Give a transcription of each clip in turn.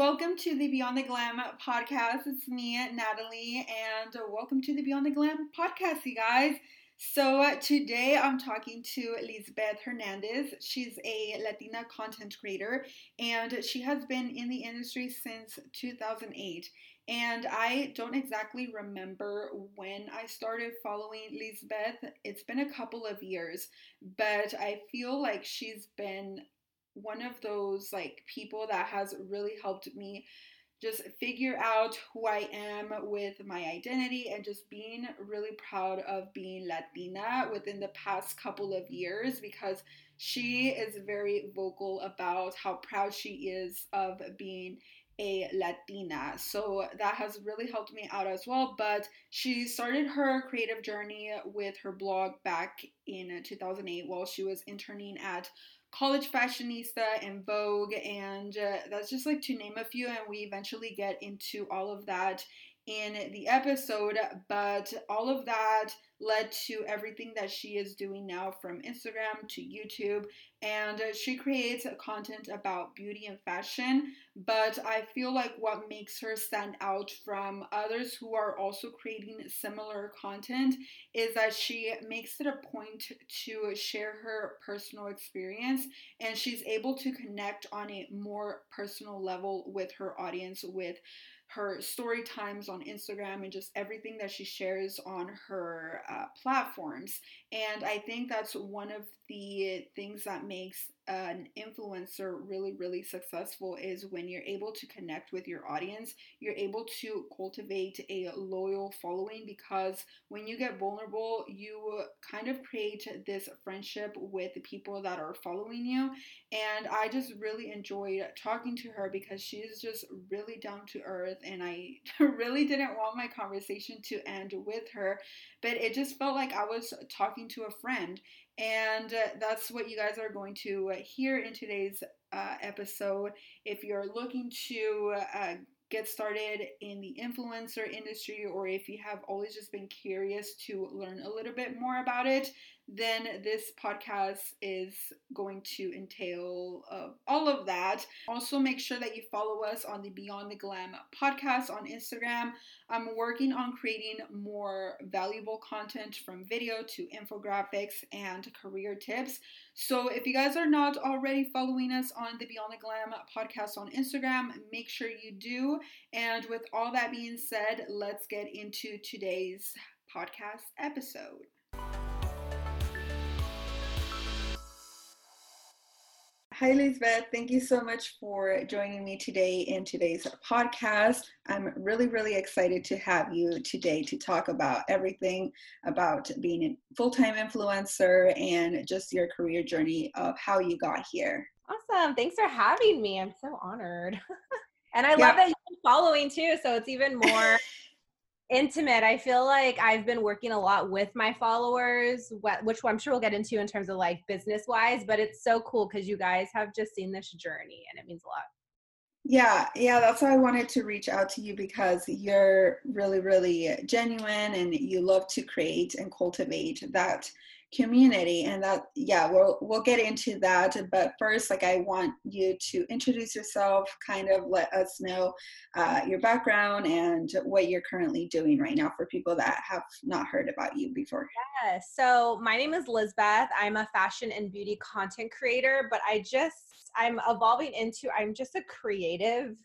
Welcome to the Beyond the Glam podcast. It's me, Natalie, and welcome to the Beyond the Glam podcast, you guys. So, uh, today I'm talking to Lisbeth Hernandez. She's a Latina content creator and she has been in the industry since 2008. And I don't exactly remember when I started following Lisbeth. It's been a couple of years, but I feel like she's been one of those like people that has really helped me just figure out who I am with my identity and just being really proud of being Latina within the past couple of years because she is very vocal about how proud she is of being a Latina. So that has really helped me out as well. But she started her creative journey with her blog back in 2008 while she was interning at college fashionista and Vogue, and uh, that's just like to name a few. And we eventually get into all of that in the episode, but all of that led to everything that she is doing now from Instagram to YouTube. And uh, she creates content about beauty and fashion. But I feel like what makes her stand out from others who are also creating similar content is that she makes it a point to share her personal experience and she's able to connect on a more personal level with her audience with her story times on Instagram and just everything that she shares on her uh, platforms. And I think that's one of the things that makes an influencer really, really successful is when you're able to connect with your audience, you're able to cultivate a loyal following because when you get vulnerable, you kind of create this friendship with the people that are following you. And I just really enjoyed talking to her because she's just really down to earth. And I really didn't want my conversation to end with her, but it just felt like I was talking to a friend. And uh, that's what you guys are going to uh, hear in today's uh, episode. If you're looking to uh, get started in the influencer industry, or if you have always just been curious to learn a little bit more about it, then this podcast is going to entail uh, all of that. Also, make sure that you follow us on the Beyond the Glam podcast on Instagram. I'm working on creating more valuable content from video to infographics and career tips. So, if you guys are not already following us on the Beyond the Glam podcast on Instagram, make sure you do. And with all that being said, let's get into today's podcast episode. Hi, Lisbeth. Thank you so much for joining me today in today's podcast. I'm really, really excited to have you today to talk about everything about being a full time influencer and just your career journey of how you got here. Awesome. Thanks for having me. I'm so honored. and I yeah. love that you're following too. So it's even more intimate. I feel like I've been working a lot with my followers, which I'm sure we'll get into in terms of like business wise, but it's so cool because you guys have just seen this journey and it means a lot. Yeah, yeah, that's why I wanted to reach out to you because you're really, really genuine and you love to create and cultivate that community and that yeah we'll we'll get into that but first like i want you to introduce yourself kind of let us know uh, your background and what you're currently doing right now for people that have not heard about you before. Yeah so my name is lizbeth. I'm a fashion and beauty content creator but i just i'm evolving into i'm just a creative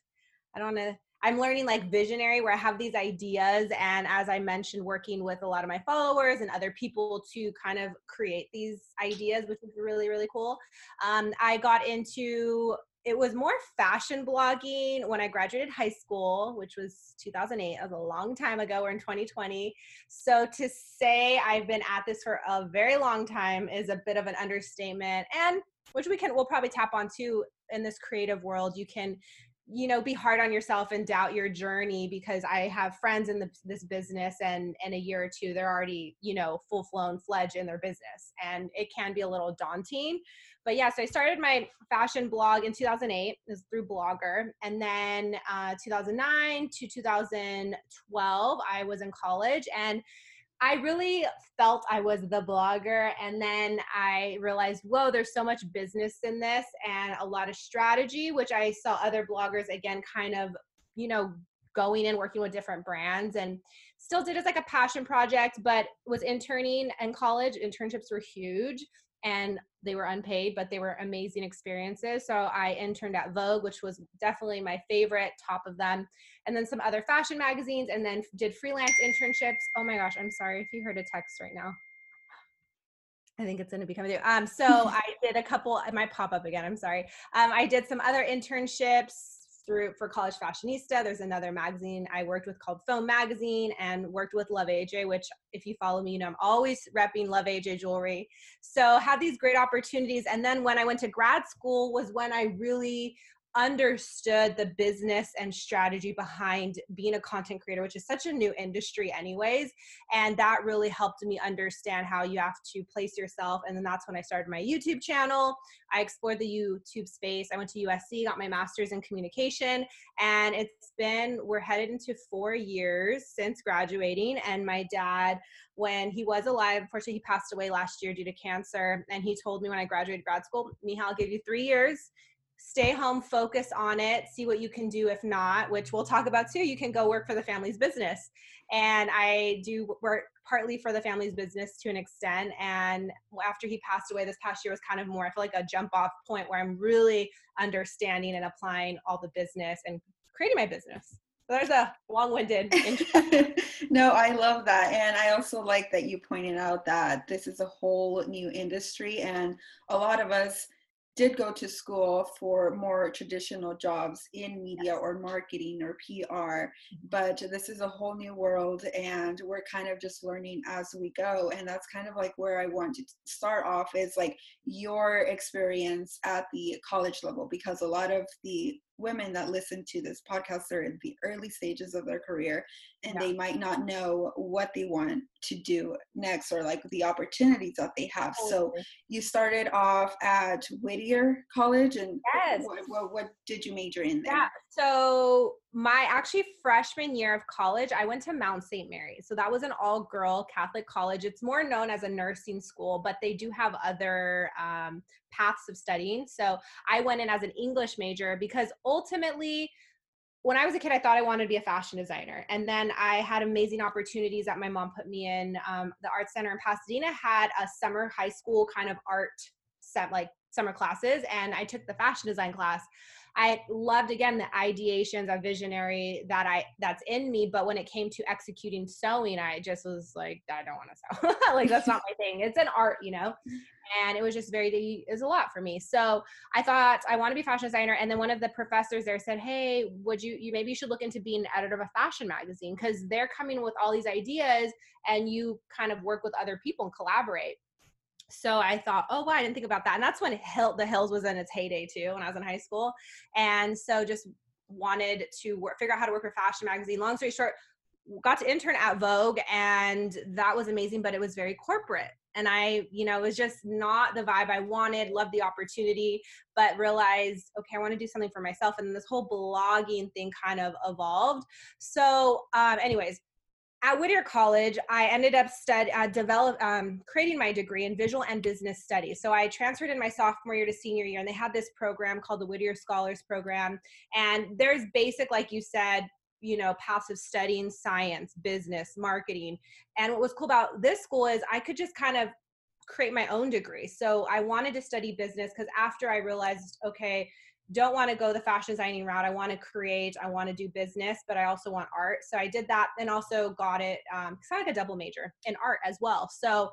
i don't want to I'm learning like visionary where I have these ideas and as I mentioned working with a lot of my followers and other people to kind of create these ideas which is really really cool. Um, I got into it was more fashion blogging when I graduated high school, which was 2008. That was a long time ago. We're in 2020. So to say I've been at this for a very long time is a bit of an understatement. And which we can, we'll probably tap on too in this creative world. You can you know be hard on yourself and doubt your journey because i have friends in the, this business and in a year or two they're already you know full flown fledged in their business and it can be a little daunting. But yeah so i started my fashion blog in 2008 is through blogger and then uh, 2009 to 2012 i was in college and I really felt I was the blogger. And then I realized, whoa, there's so much business in this and a lot of strategy, which I saw other bloggers again kind of, you know, going and working with different brands and still did as like a passion project, but was interning in college. Internships were huge and they were unpaid, but they were amazing experiences. So I interned at Vogue, which was definitely my favorite, top of them, and then some other fashion magazines, and then did freelance internships. Oh my gosh, I'm sorry if you heard a text right now. I think it's going to be coming through. Um, so I did a couple. It might pop up again. I'm sorry. Um, I did some other internships through for College Fashionista. There's another magazine I worked with called Film Magazine and worked with Luv AJ, which if you follow me, you know I'm always repping Luv AJ jewelry. So had these great opportunities. And then when I went to grad school was when I really understood the business and strategy behind being a content creator, which is such a new industry, anyways. And that really helped me understand how you have to place yourself. And then that's when I started my YouTube channel. I explored the YouTube space. I went to USC, got my master's in communication, and it's been, we're headed into four years since graduating. And my dad, when he was alive, unfortunately, he passed away last year due to cancer. And he told me when I graduated grad school, Miha, I'll give you three years stay home, focus on it, see what you can do. If not, which we'll talk about too, you can go work for the family's business. And I do work partly for the family's business to an extent. And after he passed away this past year was kind of more, I feel like a jump off point where I'm really understanding and applying all the business and creating my business. So there's a long-winded no i love that and i also like that you pointed out that this is a whole new industry and a lot of us did go to school for more traditional jobs in media or marketing or PR, mm-hmm. but this is a whole new world and we're kind of just learning as we go. And that's kind of like where I want to start off is like your experience at the college level, because a lot of the women that listen to this podcast are in the early stages of their career and yeah. they might not know what they want to do next or like the opportunities that they have. So you started off at Whittier College and yes. what, what, what did you major in there? Yeah. So my actually freshman year of college, I went to Mount St. Mary. So that was an all girl Catholic college. It's more known as a nursing school, but they do have other um, paths of studying. So I went in as an English major because ultimately, when I was a kid, I thought I wanted to be a fashion designer. And then I had amazing opportunities that my mom put me in. Um, the Art Center in Pasadena had a summer high school kind of art set, like summer classes, and I took the fashion design class. I loved again the ideations of visionary that I that's in me, but when it came to executing sewing, I just was like, I don't want to sew. like that's not my thing. It's an art, you know. And it was just very is a lot for me. So I thought I want to be a fashion designer. And then one of the professors there said, Hey, would you you maybe you should look into being an editor of a fashion magazine because they're coming with all these ideas and you kind of work with other people and collaborate so I thought, oh, wow, I didn't think about that. And that's when Hill, the Hills was in its heyday too, when I was in high school. And so just wanted to work, figure out how to work for fashion magazine. Long story short, got to intern at Vogue and that was amazing, but it was very corporate. And I, you know, it was just not the vibe I wanted, loved the opportunity, but realized, okay, I want to do something for myself. And this whole blogging thing kind of evolved. So, um, anyways, at Whittier College, I ended up stud, uh, develop, um, creating my degree in visual and business studies. So I transferred in my sophomore year to senior year, and they had this program called the Whittier Scholars Program. And there's basic, like you said, you know, of studying science, business, marketing. And what was cool about this school is I could just kind of create my own degree. So I wanted to study business because after I realized, okay, don't want to go the fashion designing route. I want to create, I want to do business, but I also want art. So I did that and also got it um, I had a double major in art as well. So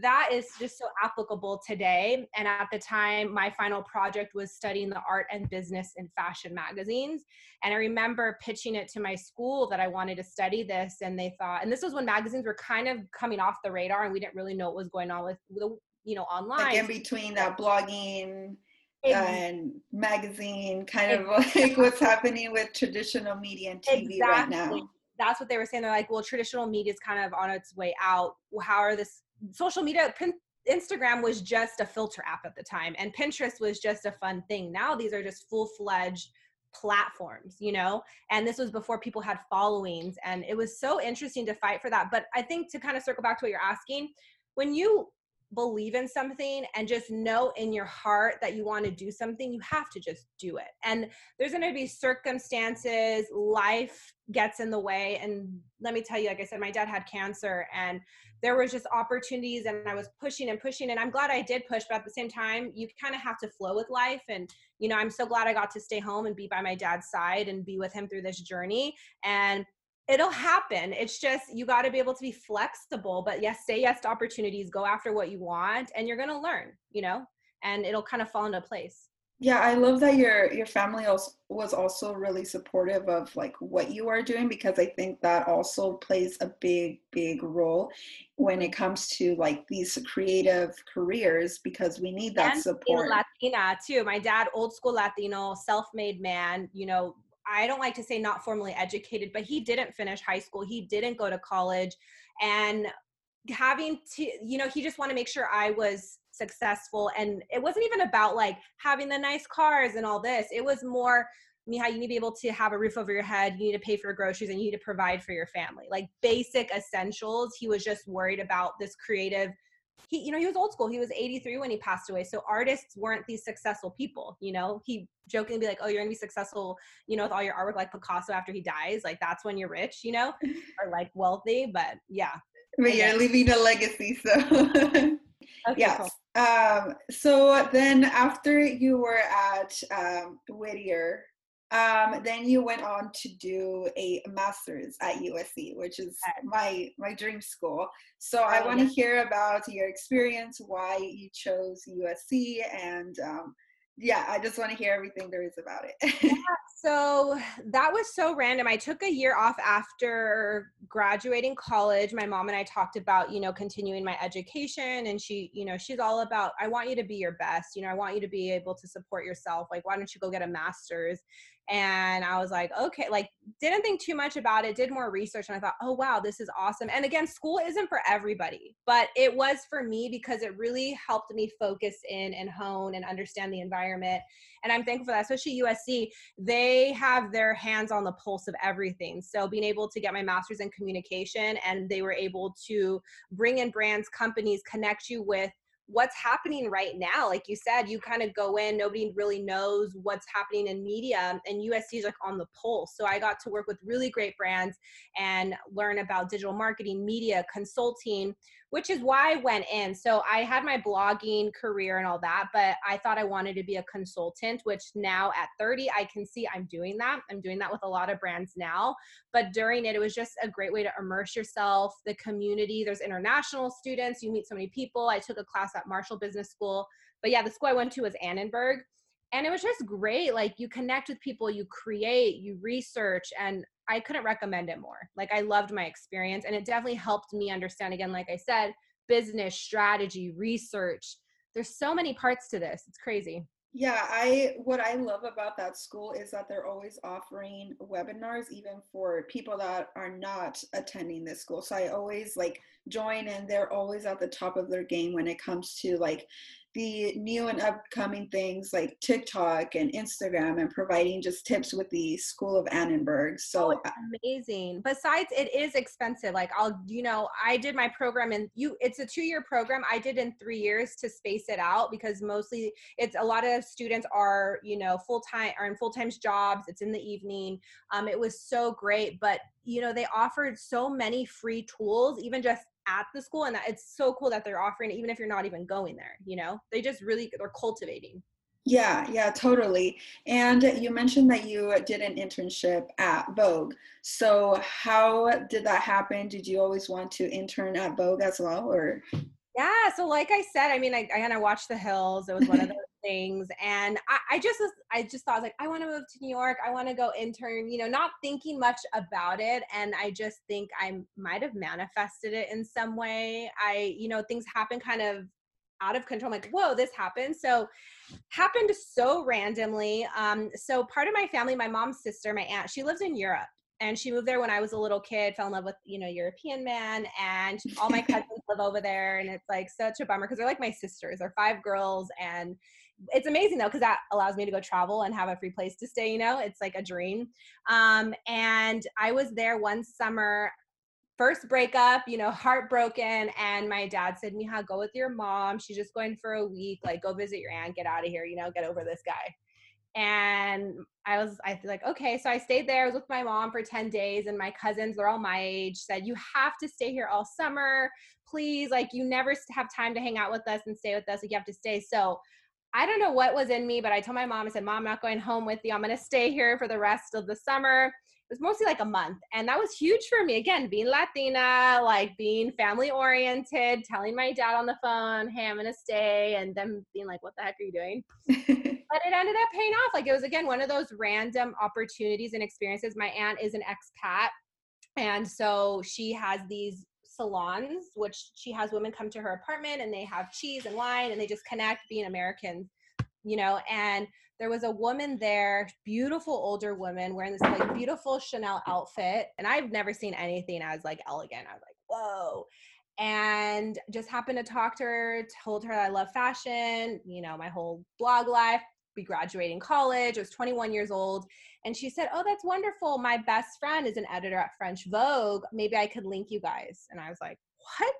that is just so applicable today. And at the time, my final project was studying the art and business in fashion magazines. And I remember pitching it to my school that I wanted to study this. And they thought, and this was when magazines were kind of coming off the radar and we didn't really know what was going on with the, you know, online. Like in between that blogging and magazine, kind of like what's happening with traditional media and TV exactly. right now. That's what they were saying. They're like, well, traditional media is kind of on its way out. How are this social media? Pin, Instagram was just a filter app at the time, and Pinterest was just a fun thing. Now these are just full fledged platforms, you know? And this was before people had followings. And it was so interesting to fight for that. But I think to kind of circle back to what you're asking, when you believe in something and just know in your heart that you want to do something, you have to just do it. And there's going to be circumstances, life gets in the way. And let me tell you, like I said, my dad had cancer and there was just opportunities and I was pushing and pushing and I'm glad I did push, but at the same time, you kind of have to flow with life. And, you know, I'm so glad I got to stay home and be by my dad's side and be with him through this journey. And it'll happen. It's just you got to be able to be flexible, but yes, say yes to opportunities, go after what you want, and you're going to learn, you know, and it'll kind of fall into place. Yeah, I love that your your family also was also really supportive of like what you are doing because I think that also plays a big big role when it comes to like these creative careers because we need that and support. Latina too. My dad, old school Latino, self-made man, you know, I don't like to say not formally educated, but he didn't finish high school. He didn't go to college. And having to, you know, he just wanted to make sure I was successful. And it wasn't even about like having the nice cars and all this. It was more, Mija, you need to be able to have a roof over your head. You need to pay for groceries and you need to provide for your family. Like basic essentials. He was just worried about this creative he you know he was old school. He was 83 when he passed away. So artists weren't these successful people you know? He jokingly be like oh you're gonna be successful you know with all your artwork like picasso after he dies? Like that's when you're rich you know? Or like wealthy but yeah. But you're leaving a legacy so. Okay, yes cool. um so then after you were at um whittier um, then you went on to do a master's at USC, which is my my dream school. So oh, I want to hear about your experience, why you chose USC, and um, yeah, I just want to hear everything there is about it. yeah, so that was so random. I took a year off after graduating college. My mom and I talked about, you know, continuing my education and she, you know, she's all about I want you to be your best. You know, I want you to be able to support yourself. Like why don't you go get a master's? And I was like, okay, like didn't think too much about it, did more research, and I thought, oh wow, this is awesome. And again, school isn't for everybody, but it was for me because it really helped me focus in and hone and understand the environment. And I'm thankful for that, especially USC. They have their hands on the pulse of everything. So being able to get my master's in communication and they were able to bring in brands, companies, connect you with what's happening right now like you said you kind of go in nobody really knows what's happening in media um, and usc is like on the pulse so i got to work with really great brands and learn about digital marketing media consulting which is why I went in. So I had my blogging career and all that, but I thought I wanted to be a consultant, which now at 30, I can see I'm doing that. I'm doing that with a lot of brands now. But during it, it was just a great way to immerse yourself, the community. There's international students, you meet so many people. I took a class at Marshall Business School. But yeah, the school I went to was Annenberg and it was just great like you connect with people you create you research and I couldn't recommend it more. Like I loved my experience and it definitely helped me understand again like I said business strategy, research. There's so many parts to this. It's crazy. Yeah, I what I love about that school is that they're always offering webinars even for people that are not attending this school. So I always like join and they're always at the top of their game when it comes to like the new and upcoming things like TikTok and Instagram and providing just tips with the School of Annenberg. So oh, amazing. Besides, it is expensive. Like I'll, you know, I did my program and you, it's a two year program. I did in three years to space it out because mostly it's a lot of students are, you know, full time are in full time jobs. It's in the evening. Um, it was so great, but you know, they offered so many free tools, even just at the school and that it's so cool that they're offering it even if you're not even going there you know? They just really they're cultivating. Yeah yeah totally and you mentioned that you did an internship at vogue so how did that happen? Did you always want to intern at vogue as well or? Yeah so like i said i mean i, I kind of watched the hills it was one of those things and I, I just was i just thought like i want to move to new york i want to go intern you know not thinking much about it and i just think i might have manifested it in some way i you know things happen kind of out of control I'm like whoa this happened so happened so randomly um so part of my family my mom's sister my aunt she lives in europe and she moved there when I was a little kid, fell in love with, you know, European man and all my cousins live over there and it's like such a bummer because they're like my sisters. They're five girls and it's amazing though because that allows me to go travel and have a free place to stay you know? It's like a dream. Um, and i was there one summer first breakup you know heartbroken and my dad said miha go with your mom. She's just going for a week. Like go visit your aunt. Get out of here you know? Get over this guy. And I was I was like okay. So I stayed there. I was with my mom for 10 days and my cousins they're all my age said you have to stay here all summer. Please like you never have time to hang out with us and stay with us. Like you have to stay. So I don't know what was in me but I told my mom I said mom I'm not going home with you. I'm going to stay here for the rest of the summer. It was mostly like a month and that was huge for me. Again being latina like being family oriented telling my dad on the phone hey i'm gonna stay and them being like what the heck are you doing? But it ended up paying off. Like it was again one of those random opportunities and experiences. My aunt is an expat and so she has these salons which she has women come to her apartment and they have cheese and wine and they just connect being americans you know and there was a woman there, beautiful older woman wearing this like beautiful Chanel outfit. And I've never seen anything as like elegant. I was like, whoa. And just happened to talk to her, told her I love fashion, you know, my whole blog life, be graduating college. I was 21 years old. And she said, Oh, that's wonderful. My best friend is an editor at French Vogue. Maybe I could link you guys. And I was like, What?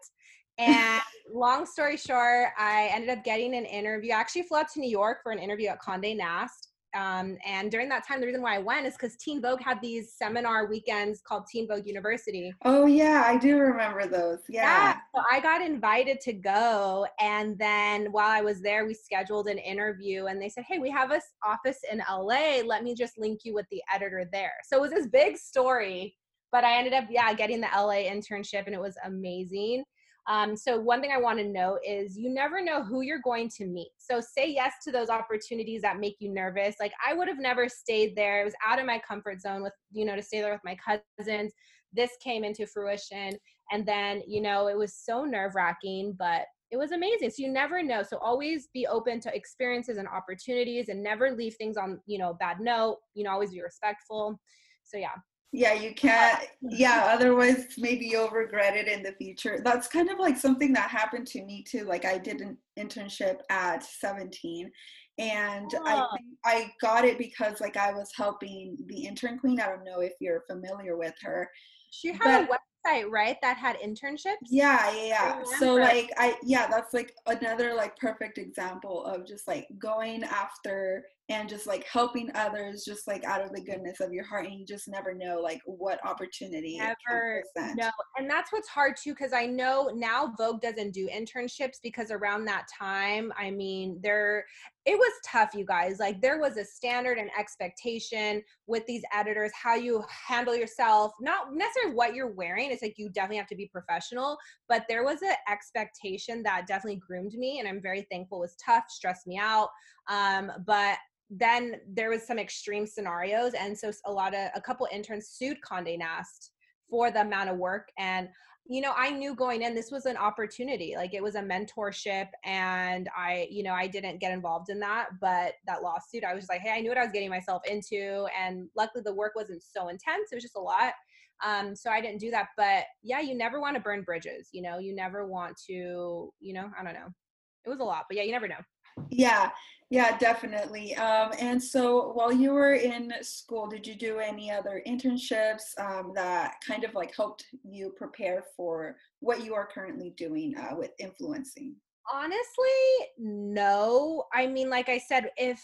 And long story short, I ended up getting an interview. I actually flew out to New York for an interview at Conde Nast. Um, and during that time, the reason why I went is because Teen Vogue had these seminar weekends called Teen Vogue University. Oh yeah, I do remember those. Yeah. yeah. So I got invited to go, and then while I was there, we scheduled an interview, and they said, "Hey, we have this office in LA. Let me just link you with the editor there." So it was this big story, but I ended up, yeah, getting the LA internship, and it was amazing. Um, so one thing I want to know is you never know who you're going to meet. So say yes to those opportunities that make you nervous. Like I would have never stayed there. It was out of my comfort zone with, you know, to stay there with my cousins. This came into fruition. And then, you know, it was so nerve wracking, but it was amazing. So you never know. So always be open to experiences and opportunities and never leave things on, you know, bad note, you know, always be respectful. So yeah, yeah you can't yeah otherwise maybe you'll regret it in the future that's kind of like something that happened to me too like i did an internship at 17 and oh. i ah. i got it because like i was helping the intern queen i don't know if you're familiar with her she had but, a website right that had internships yeah yeah, yeah. so like i yeah that's like another like perfect example of just like going after and just like helping others just like out of the goodness of your heart and you just never know like what opportunity never no and that's what's hard too because i know now vogue doesn't do internships because around that time i mean there it was tough you guys like there was a standard and expectation with these editors how you handle yourself not necessarily what you're wearing it's like you definitely have to be professional but there was an expectation that definitely groomed me and i'm very thankful it was tough stressed me out um, but then there was some extreme scenarios. And so a lot of a couple interns sued Condé Nast for the amount of work. And you know i knew going in this was an opportunity. Like it was a mentorship and i you know i didn't get involved in that. But that lawsuit i was like hey i knew what i was getting myself into. And luckily the work wasn't so intense. It was just a lot. Um so i didn't do that. But yeah you never want to burn bridges you know? You never want to you know? I don't know. It was a lot. But yeah you never know. Yeah yeah, definitely. Um, and so while you were in school, did you do any other internships um, that kind of like helped you prepare for what you are currently doing uh, with influencing? Honestly, no. I mean, like I said, if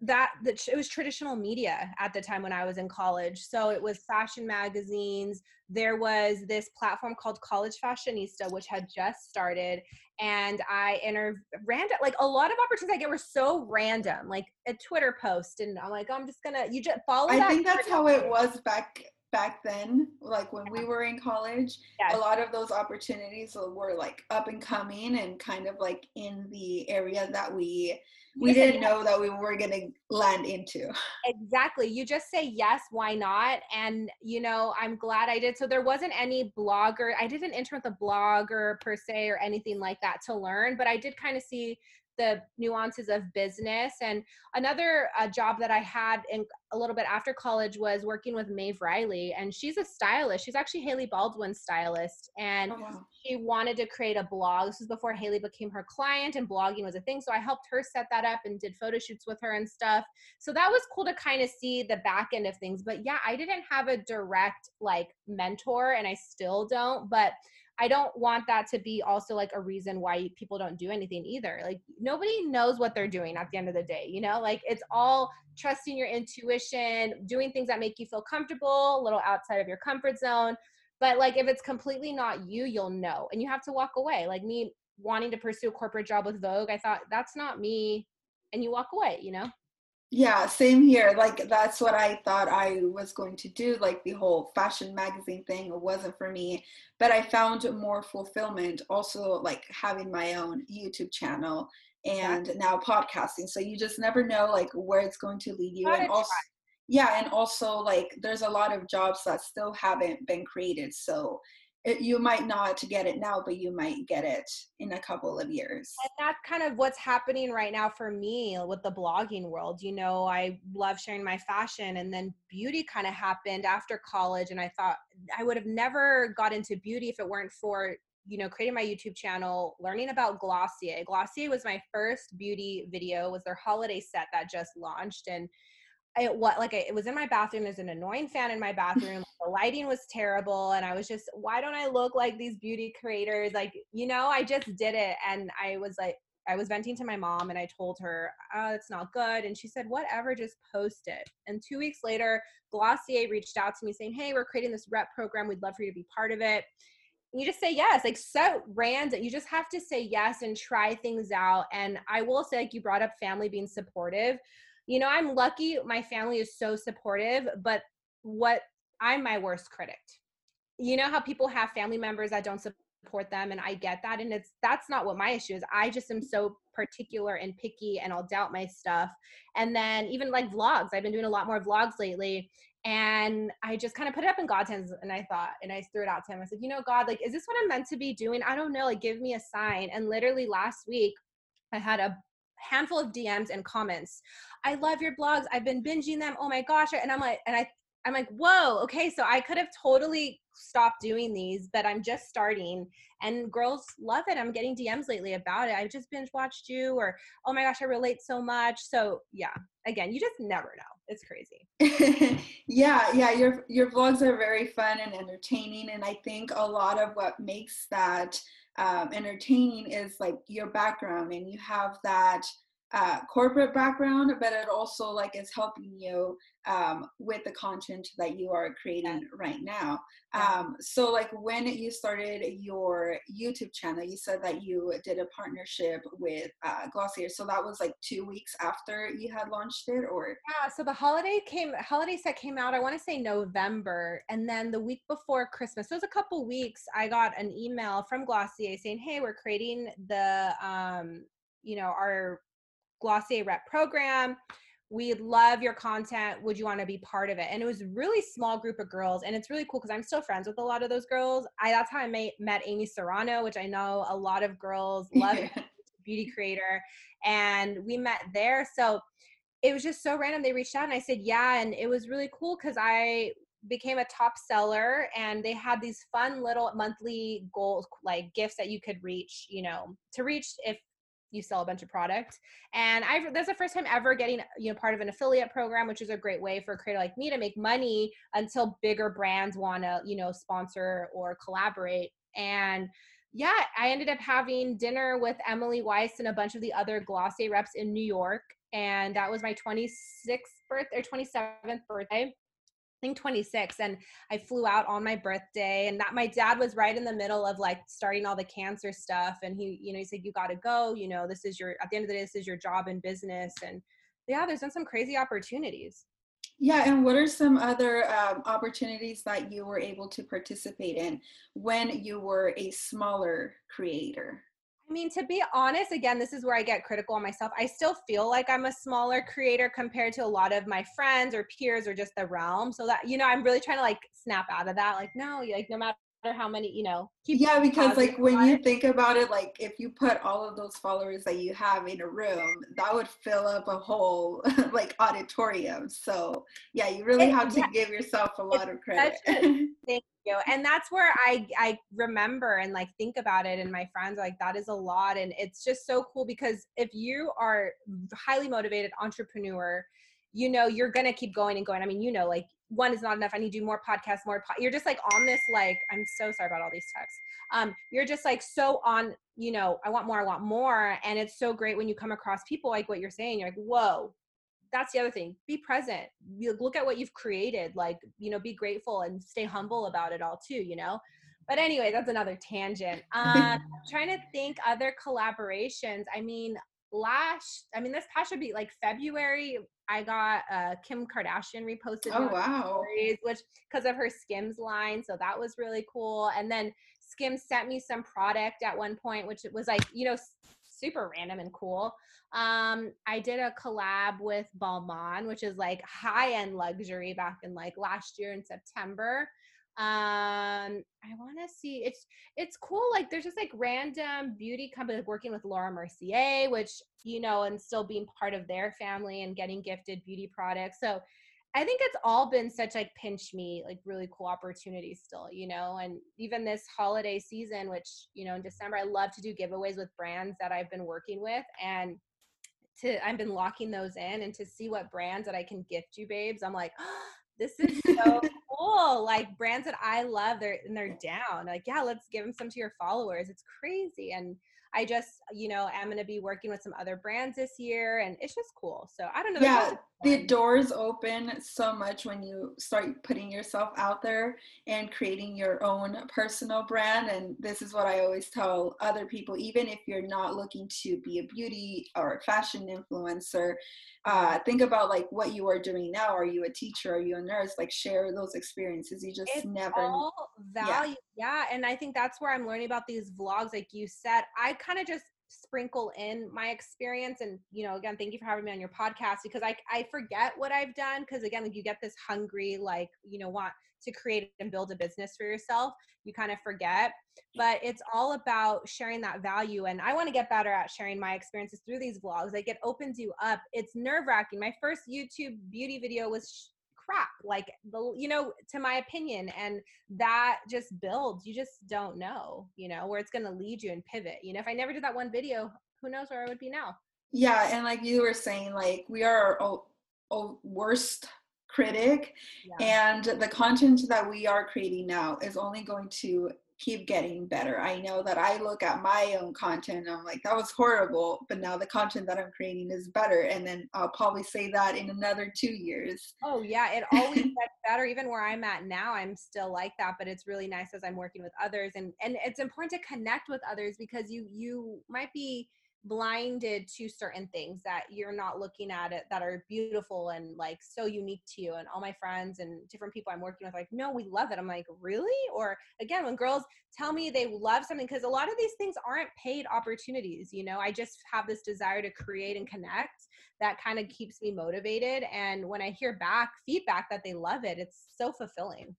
that, it was traditional media at the time when I was in college. So it was fashion magazines. There was this platform called College Fashionista, which had just started, and I inter random like a lot of opportunities I get were so random, like a Twitter post, and I'm like, oh, I'm just gonna you just follow. I think that's how it was back back then like when we were in college yes. a lot of those opportunities were like up and coming and kind of like in the area that we we didn't know that we were going to land into. Exactly. You just say yes why not? And you know i'm glad i did. So there wasn't any blogger i didn't enter with a blogger per se or anything like that to learn but i did kind of see the nuances of business. And another uh, job that I had in a little bit after college was working with Maeve Reilly, and she's a stylist. She's actually Hailey Baldwin's stylist, and oh, wow. she wanted to create a blog. This was before Hailey became her client, and blogging was a thing. So I helped her set that up and did photo shoots with her and stuff. So that was cool to kind of see the back end of things. But yeah, I didn't have a direct like mentor, and I still don't. But I don't want that to be also like a reason why people don't do anything either. Like nobody knows what they're doing at the end of the day, you know? Like it's all trusting your intuition, doing things that make you feel comfortable, a little outside of your comfort zone. But like if it's completely not you, you'll know and you have to walk away. Like me wanting to pursue a corporate job with Vogue, I thought that's not me and you walk away, you know? Yeah, same here. Like that's what I thought I was going to do. Like the whole fashion magazine thing wasn't for me, but I found more fulfillment also like having my own YouTube channel and now podcasting. So you just never know like where it's going to lead you and also yeah, and also like there's a lot of jobs that still haven't been created. So it, you might not get it now, but you might get it in a couple of years. And that's kind of what's happening right now for me with the blogging world. You know, I love sharing my fashion, and then beauty kind of happened after college. And I thought I would have never got into beauty if it weren't for you know creating my youtube channel learning about glossier glossier was my first beauty video was their holiday set that just launched and it what like it was in my bathroom there's an annoying fan in my bathroom the lighting was terrible and i was just why don't i look like these beauty creators? Like you know i just did it and i was like i was venting to my mom and i told her oh it's not good and she said whatever just post it. And two weeks later glossier reached out to me saying hey we're creating this rep program we'd love for you to be part of it. You just say yes like so random you just have to say yes and try things out and i will say like you brought up family being supportive you know, I'm lucky my family is so supportive, but what I'm my worst critic. You know how people have family members that don't support them and I get that and it's that's not what my issue is. I just am so particular and picky and I'll doubt my stuff. And then even like vlogs, I've been doing a lot more vlogs lately and I just kind of put it up in God's hands and I thought and I threw it out to him. I said, "You know, God, like is this what I'm meant to be doing? I don't know, like give me a sign." And literally last week I had a handful of DMs and comments. I love your blogs. I've been binging them. Oh my gosh. And I'm like, and I I'm like, whoa, okay, so I could have totally stopped doing these, but I'm just starting and girls love it. I'm getting DMs lately about it. I've just binge watched you or oh my gosh, I relate so much. So yeah, again, you just never know. It's crazy. yeah, yeah, your your vlogs are very fun and entertaining. And I think a lot of what makes that um, entertaining is like your background and you have that uh, corporate background, but it also like is helping you um, with the content that you are creating right now. Um, so like when you started your YouTube channel, you said that you did a partnership with uh, Glossier. So that was like two weeks after you had launched it, or yeah. So the holiday came, holiday set came out. I want to say November, and then the week before Christmas, so it was a couple weeks. I got an email from Glossier saying, "Hey, we're creating the um, you know our Glossier Rep program. We love your content. Would you want to be part of it? And it was really small group of girls, and it's really cool because I'm still friends with a lot of those girls. I that's how I met, met Amy Serrano, which I know a lot of girls love, beauty creator, and we met there. So it was just so random. They reached out, and I said yeah, and it was really cool because I became a top seller and they had these fun little monthly goals like gifts that you could reach you know to reach if you sell a bunch of product. And i that's the first time ever getting you know part of an affiliate program which is a great way for a creator like me to make money until bigger brands want to you know sponsor or collaborate. And yeah i ended up having dinner with emily weiss and a bunch of the other glossier reps in new york. And that was my 26th birthday or 27th birthday I think 26 and I flew out on my birthday and that my dad was right in the middle of like starting all the cancer stuff and he you know he said you got to go you know this is your at the end of the day this is your job and business and yeah there's been some crazy opportunities. Yeah and what are some other um, opportunities that you were able to participate in when you were a smaller creator I mean, to be honest, again, this is where I get critical on myself. I still feel like I'm a smaller creator compared to a lot of my friends or peers or just the realm. So that, you know, I'm really trying to like snap out of that. Like, no, like no matter matter how many, you know. yeah, because like when you think about it, like if you put all of those followers that you have in a room, that would fill up a whole like auditorium. So yeah, you really it, have to yeah. give yourself a lot of credit. Thank you. And that's where I I remember and like think about it and my friends are like that is a lot and it's just so cool because if you are highly motivated entrepreneur, you know you're to keep going and going. I mean, you know like one is not enough. I need to do more podcasts, more. Po-. You're just like on this, like, I'm so sorry about all these texts. Um, you're just like so on, you know, I want more, I want more. And it's so great when you come across people like what you're saying. You're like, whoa, that's the other thing. Be present. You look at what you've created, like, you know, be grateful and stay humble about it all too, you know? But anyway, that's another tangent. Um, trying to think other collaborations. I mean, last, I mean, this past should be like February. I got uh, Kim Kardashian reposted. Oh wow! Stories, which because of her Skims line, so that was really cool. And then Skims sent me some product at one point, which was like you know super random and cool. Um, I did a collab with Balmain, which is like high end luxury back in like last year in September um i want to see it's it's cool like there's just like random beauty companies working with laura mercier which you know and still being part of their family and getting gifted beauty products so i think it's all been such like pinch me like really cool opportunities still you know and even this holiday season which you know in december i love to do giveaways with brands that i've been working with and to i've been locking those in and to see what brands that i can gift you babes i'm like oh, this is so cool. Like brands that I love, they're and they're down. Like, yeah, let's give them some to your followers. It's crazy. And I just, you know, I'm going to be working with some other brands this year and it's just cool. So I don't know. Yeah, the doors open so much when you start putting yourself out there and creating your own personal brand. And this is what I always tell other people, even if you're not looking to be a beauty or a fashion influencer, uh, think about like what you are doing now. Are you a teacher? Are you a nurse? Like share those experiences. You just it's never all value. Yeah. yeah. And I think that's where I'm learning about these vlogs. Like you said, I kind of just sprinkle in my experience and you know again thank you for having me on your podcast because i i forget what i've done because again like you get this hungry like you know want to create and build a business for yourself you kind of forget. But it's all about sharing that value and i want to get better at sharing my experiences through these vlogs. Like it opens you up. It's nerve wracking my first youtube beauty video was crap like the you know to my opinion and that just builds you just don't know you know where it's going to lead you and pivot you know if i never did that one video who knows where i would be now yeah and like you were saying like we are our worst critic yeah. and the content that we are creating now is only going to keep getting better. I know that I look at my own content I'm like, that was horrible, but now the content that I'm creating is better. And then I'll probably say that in another two years. Oh, yeah. It always gets better. Even where I'm at now, I'm still like that, but it's really nice as I'm working with others. And, and it's important to connect with others because you, you might be blinded to certain things that you're not looking at it that are beautiful and like so unique to you and all my friends and different people i'm working with like no we love it. I'm like really? Or again when girls tell me they love something because a lot of these things aren't paid opportunities you know? I just have this desire to create and connect that kind of keeps me motivated and when i hear back feedback that they love it it's so fulfilling.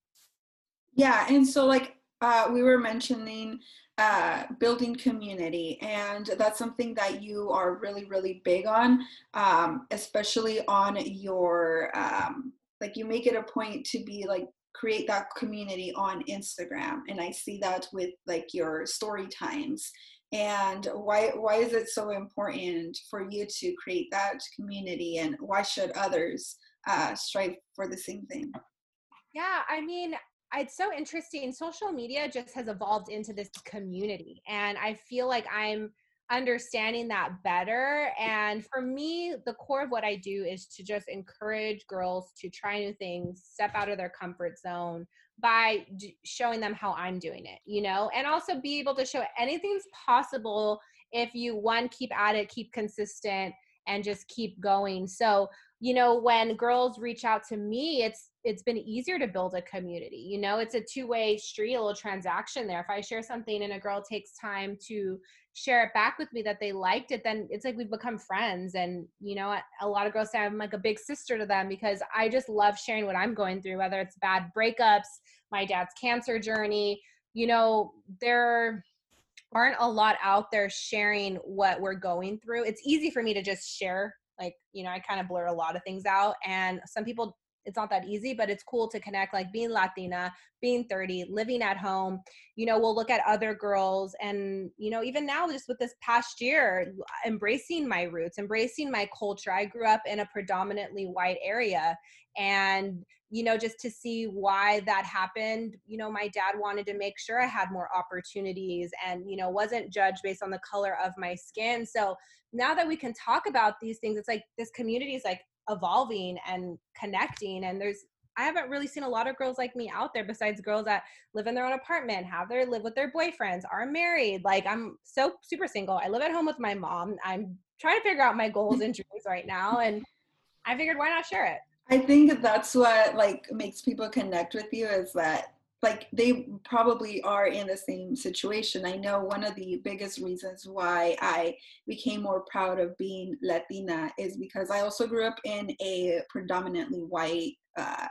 Yeah and so like uh, we were mentioning uh, building community, and that's something that you are really, really big on, um, especially on your um, like you make it a point to be like create that community on Instagram, and I see that with like your story times. And why why is it so important for you to create that community, and why should others uh, strive for the same thing? Yeah, I mean, it's so interesting. Social media just has evolved into this community, and I feel like I'm understanding that better. And for me, the core of what I do is to just encourage girls to try new things, step out of their comfort zone by d- showing them how I'm doing it, you know, and also be able to show anything's possible if you one keep at it, keep consistent, and just keep going. So you know when girls reach out to me it's it's been easier to build a community you know it's a two-way street a little transaction there if i share something and a girl takes time to share it back with me that they liked it then it's like we've become friends and you know a lot of girls say i'm like a big sister to them because i just love sharing what i'm going through whether it's bad breakups my dad's cancer journey you know, there aren't a lot out there sharing what we're going through. It's easy for me to just share, like, you know, I kind of blur a lot of things out. And some people it's not that easy, but it's cool to connect like being Latina, being 30, living at home. You know, we'll look at other girls and, you know, even now, just with this past year, embracing my roots, embracing my culture. I grew up in a predominantly white area and you know just to see why that happened you know my dad wanted to make sure i had more opportunities and you know wasn't judged based on the color of my skin so now that we can talk about these things it's like this community is like evolving and connecting and there's I haven't really seen a lot of girls like me out there besides girls that live in their own apartment, have their live with their boyfriends, are married. Like I'm so super single. I live at home with my mom. I'm trying to figure out my goals and dreams right now and I figured why not share it? I think that's what like makes people connect with you is that like they probably are in the same situation. I know one of the biggest reasons why I became more proud of being Latina is because I also grew up in a predominantly white uh,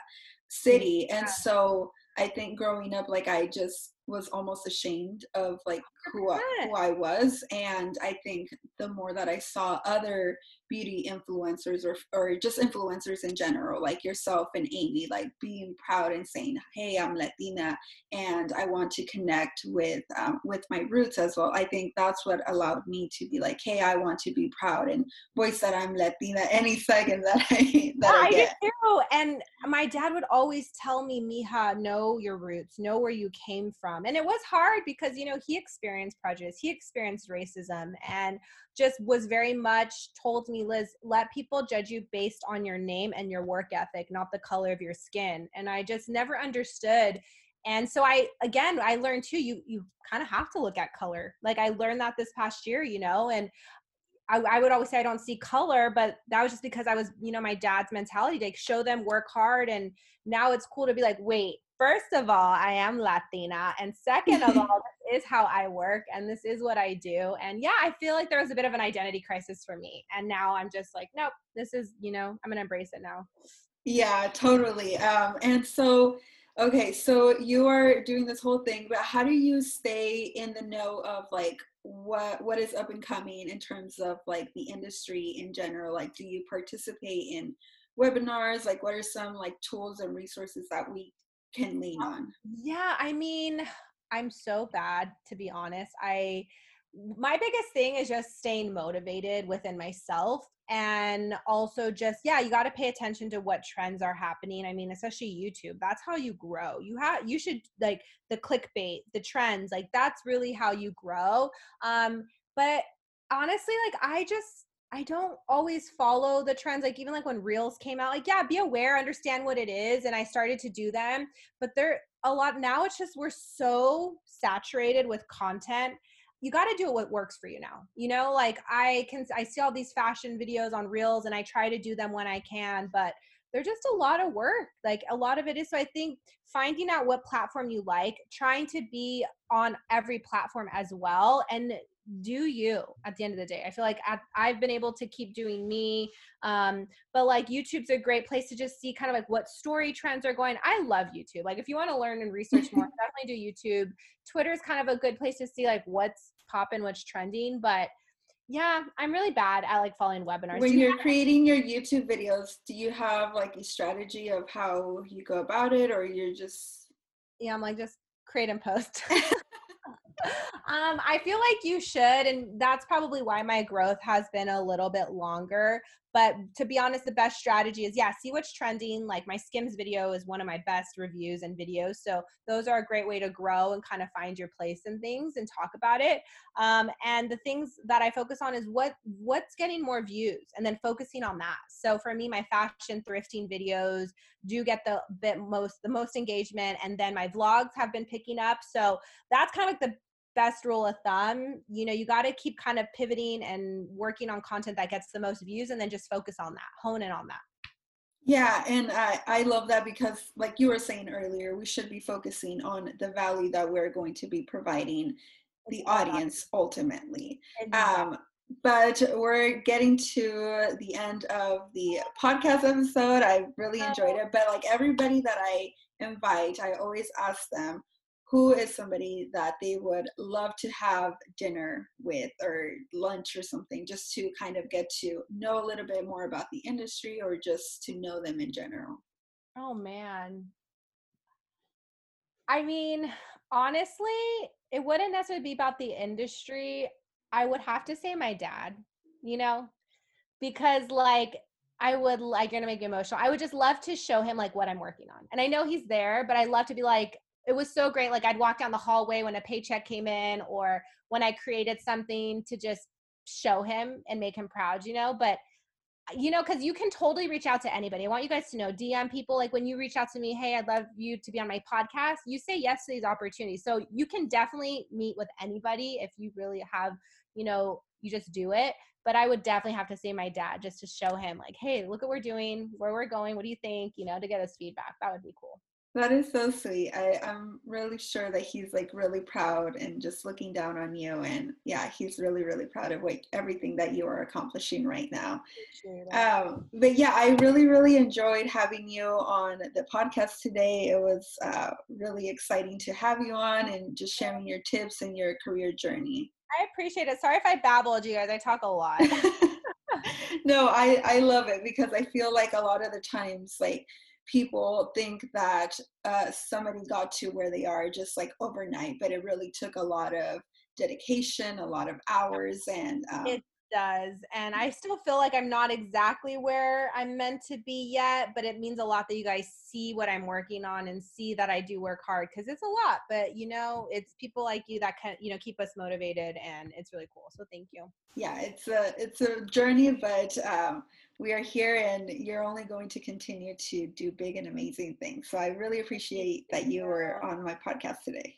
city. And so I think growing up, like I just was almost ashamed of like who I, who I was. And I think the more that I saw other beauty influencers or, or just influencers in general, like yourself and Amy, like being proud and saying, "Hey, I'm Latina, and I want to connect with um, with my roots as well." I think that's what allowed me to be like, "Hey, I want to be proud and voice that I'm Latina any second that I that yeah, I get." I too. And my dad would always tell me, "Mija, know your roots, know where you came from," and it was hard because you know he experienced prejudice, he experienced racism, and just was very much told me, Liz, let people judge you based on your name and your work ethic, not the color of your skin. And I just never understood. And so I again I learned too, you you kind of have to look at color. Like I learned that this past year, you know, and I, I, would always say I don't see color, but that was just because I was, you know, my dad's mentality to show them work hard. And now it's cool to be like, wait, first of all, I am Latina. And second of all, this is how I work and this is what I do. And yeah, I feel like there was a bit of an identity crisis for me. And now I'm just like, nope, this is, you know, I'm going to embrace it now. Yeah, totally. Um, and so, okay, so you are doing this whole thing, but how do you stay in the know of like what what is up and coming in terms of like the industry in general? Like, do you participate in webinars? Like, what are some like tools and resources that we can lean on? Yeah, I mean, I'm so bad to be honest. I my biggest thing is just staying motivated within myself and also just yeah you got to pay attention to what trends are happening i mean especially youtube that's how you grow you have you should like the clickbait the trends like that's really how you grow um but honestly like i just I don't always follow the trends. Like even like when reels came out, like yeah, be aware, understand what it is, and I started to do them. But there a lot now. It's just we're so saturated with content. You got to do what works for you now. You know, like I can I see all these fashion videos on reels, and I try to do them when I can, but they're just a lot of work. Like a lot of it is. So I think finding out what platform you like, trying to be on every platform as well, and do you at the end of the day. I feel like I've been able to keep doing me. Um, but like YouTube's a great place to just see kind of like what story trends are going. I love YouTube. Like if you want to learn and research more, definitely do YouTube. Twitter is kind of a good place to see like what's popping, what's trending. But yeah, I'm really bad at like following webinars. When you are creating your YouTube videos, do you have like a strategy of how you go about it or you're just Yeah, I'm like just create and post. um, I feel like you should, and that's probably why my growth has been a little bit longer. But to be honest, the best strategy is yeah, see what's trending. Like my Skims video is one of my best reviews and videos. So those are a great way to grow and kind of find your place in things and talk about it. Um, and the things that I focus on is what what's getting more views and then focusing on that. So for me, my fashion thrifting videos do get the bit most the most engagement and then my vlogs have been picking up. So that's kind of like the best rule of thumb you know you got to keep kind of pivoting and working on content that gets the most views and then just focus on that hone in on that. Yeah and i i love that because like you were saying earlier we should be focusing on the value that we're going to be providing the audience ultimately. Um but we're getting to the end of the podcast episode. I really enjoyed it but like everybody that i invite i always ask them who is somebody that they would love to have dinner with or lunch or something just to kind of get to know a little bit more about the industry or just to know them in general? Oh man. I mean, honestly, it wouldn't necessarily be about the industry. I would have to say my dad, you know, because like I would like gonna make me emotional. I would just love to show him like what I'm working on. And I know he's there, but I love to be like, it was so great. Like I'd walk down the hallway when a paycheck came in or when I created something to just show him and make him proud, you know. But you know, because you can totally reach out to anybody. I want you guys to know, DM people like when you reach out to me, hey, I'd love you to be on my podcast. You say yes to these opportunities. So you can definitely meet with anybody if you really have, you know, you just do it. But I would definitely have to say my dad just to show him, like, hey, look what we're doing, where we're going, what do you think, you know, to get us feedback. That would be cool. That is so sweet. I, I'm really sure that he's like really proud and just looking down on you. And yeah, he's really, really proud of like everything that you are accomplishing right now. Um, but yeah, I really, really enjoyed having you on the podcast today. It was uh, really exciting to have you on and just sharing your tips and your career journey. I appreciate it. Sorry if I babbled you guys. I talk a lot. no, I, I love it because I feel like a lot of the times, like, people think that uh, somebody got to where they are just like overnight, but it really took a lot of dedication, a lot of hours, and um, it does. And I still feel like I'm not exactly where I'm meant to be yet, but it means a lot that you guys see what I'm working on and see that I do work hard because it's a lot. But you know, it's people like you that can you know keep us motivated, and it's really cool. So thank you. Yeah, it's a it's a journey, but. Um, we are here and you're only going to continue to do big and amazing things. So I really appreciate that you were on my podcast today.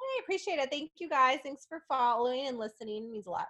I appreciate it. Thank you guys. Thanks for following and listening. It means a lot.